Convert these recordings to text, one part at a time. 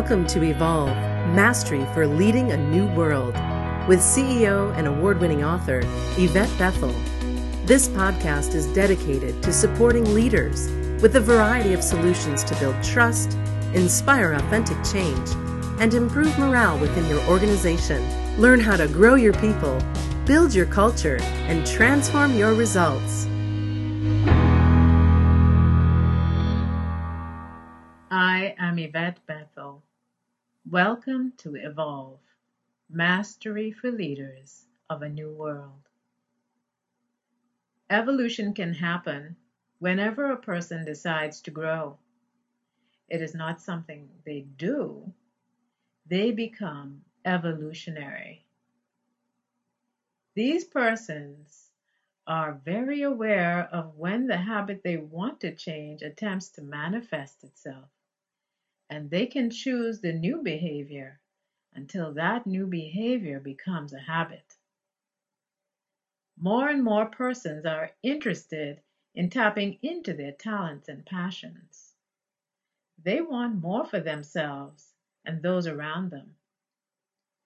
Welcome to Evolve Mastery for Leading a New World with CEO and award winning author Yvette Bethel. This podcast is dedicated to supporting leaders with a variety of solutions to build trust, inspire authentic change, and improve morale within your organization. Learn how to grow your people, build your culture, and transform your results. I am Yvette Bethel. Welcome to Evolve Mastery for Leaders of a New World. Evolution can happen whenever a person decides to grow. It is not something they do, they become evolutionary. These persons are very aware of when the habit they want to change attempts to manifest itself and they can choose the new behavior until that new behavior becomes a habit. More and more persons are interested in tapping into their talents and passions. They want more for themselves and those around them.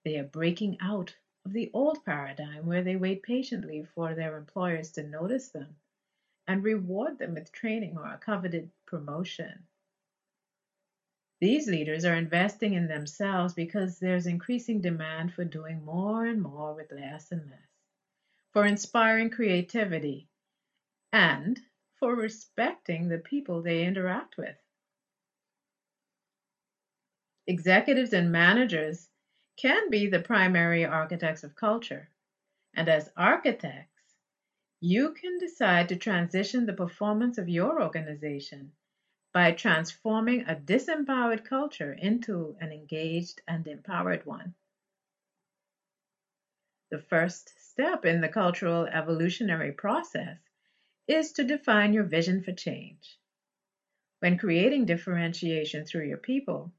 They are breaking out of the old paradigm where they wait patiently for their employers to notice them and reward them with training or a coveted promotion. These leaders are investing in themselves because there's increasing demand for doing more and more with less and less, for inspiring creativity, and for respecting the people they interact with. Executives and managers can be the primary architects of culture, and as architects, you can decide to transition the performance of your organization by transforming a disempowered culture into an engaged and empowered one. The first step in the cultural evolutionary process is to define your vision for change. When creating differentiation through your people,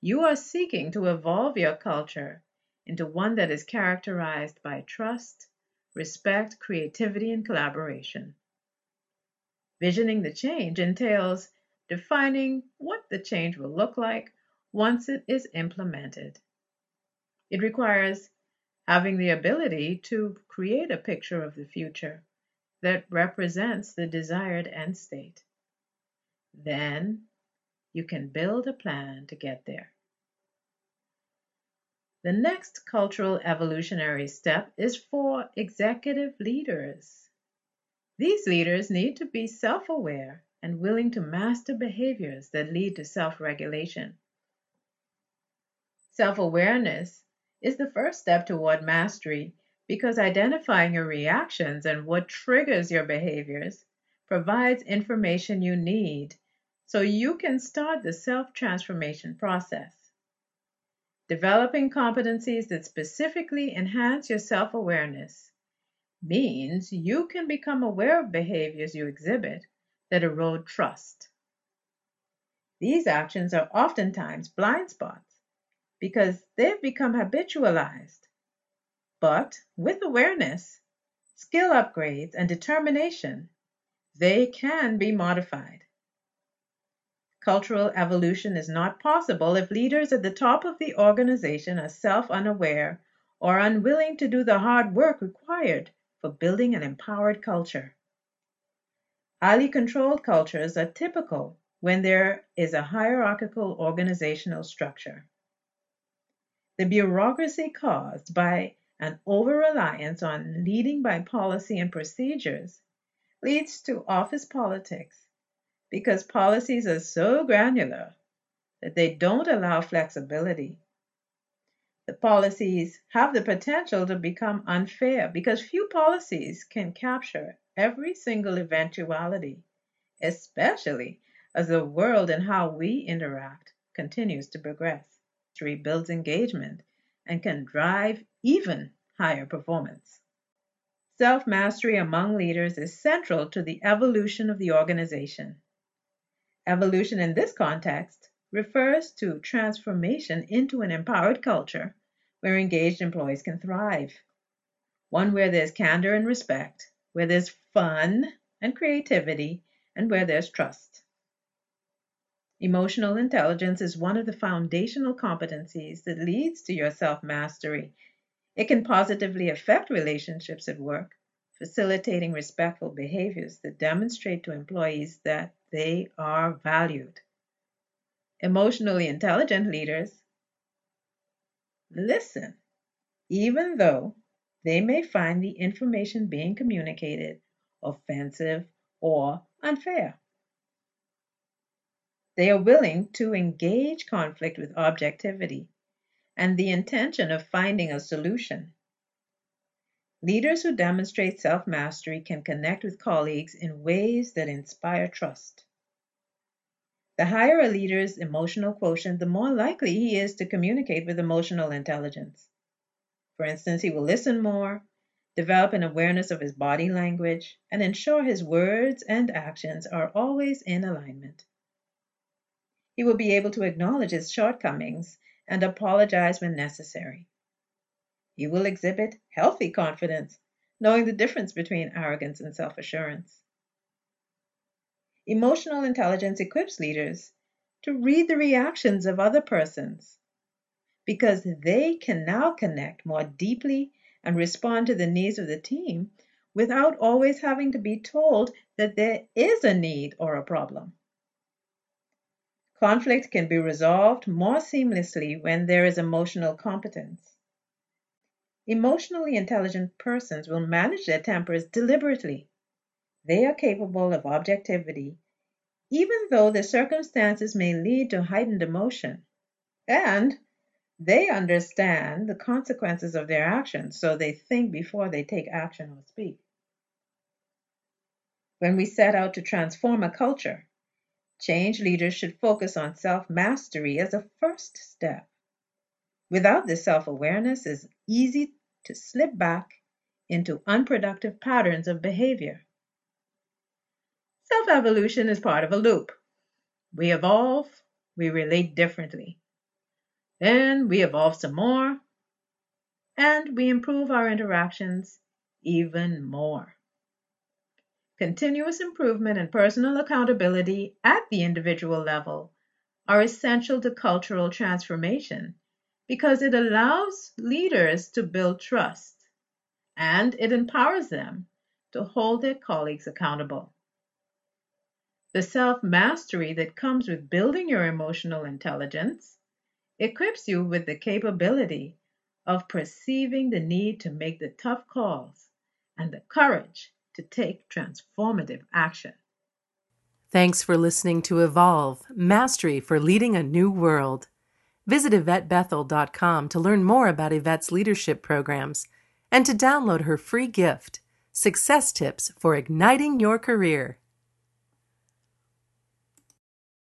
you are seeking to evolve your culture into one that is characterized by trust, respect, creativity, and collaboration. Visioning the change entails defining what the change will look like once it is implemented. It requires having the ability to create a picture of the future that represents the desired end state. Then you can build a plan to get there. The next cultural evolutionary step is for executive leaders. These leaders need to be self aware and willing to master behaviors that lead to self regulation. Self awareness is the first step toward mastery because identifying your reactions and what triggers your behaviors provides information you need so you can start the self transformation process. Developing competencies that specifically enhance your self awareness means you can become aware of behaviors you exhibit that erode trust. These actions are oftentimes blind spots because they've become habitualized. But with awareness, skill upgrades, and determination, they can be modified. Cultural evolution is not possible if leaders at the top of the organization are self unaware or unwilling to do the hard work required for building an empowered culture. Highly controlled cultures are typical when there is a hierarchical organizational structure. The bureaucracy caused by an over reliance on leading by policy and procedures leads to office politics because policies are so granular that they don't allow flexibility policies have the potential to become unfair because few policies can capture every single eventuality, especially as the world and how we interact continues to progress. History builds engagement and can drive even higher performance. Self mastery among leaders is central to the evolution of the organization. Evolution in this context refers to transformation into an empowered culture where engaged employees can thrive. One where there's candor and respect, where there's fun and creativity, and where there's trust. Emotional intelligence is one of the foundational competencies that leads to your self mastery. It can positively affect relationships at work, facilitating respectful behaviors that demonstrate to employees that they are valued. Emotionally intelligent leaders listen, even though they may find the information being communicated offensive or unfair. They are willing to engage conflict with objectivity and the intention of finding a solution. Leaders who demonstrate self mastery can connect with colleagues in ways that inspire trust. The higher a leader's emotional quotient, the more likely he is to communicate with emotional intelligence. For instance, he will listen more, develop an awareness of his body language, and ensure his words and actions are always in alignment. He will be able to acknowledge his shortcomings and apologize when necessary. He will exhibit healthy confidence, knowing the difference between arrogance and self assurance. Emotional intelligence equips leaders to read the reactions of other persons because they can now connect more deeply and respond to the needs of the team without always having to be told that there is a need or a problem. Conflict can be resolved more seamlessly when there is emotional competence. Emotionally intelligent persons will manage their tempers deliberately they are capable of objectivity, even though the circumstances may lead to heightened emotion. And they understand the consequences of their actions, so they think before they take action or speak. When we set out to transform a culture, change leaders should focus on self mastery as a first step. Without this self awareness, it's easy to slip back into unproductive patterns of behavior. Self-evolution is part of a loop. We evolve, we relate differently. Then we evolve some more, and we improve our interactions even more. Continuous improvement and personal accountability at the individual level are essential to cultural transformation because it allows leaders to build trust and it empowers them to hold their colleagues accountable. The self mastery that comes with building your emotional intelligence equips you with the capability of perceiving the need to make the tough calls and the courage to take transformative action. Thanks for listening to Evolve Mastery for Leading a New World. Visit YvetteBethel.com to learn more about Yvette's leadership programs and to download her free gift Success Tips for Igniting Your Career.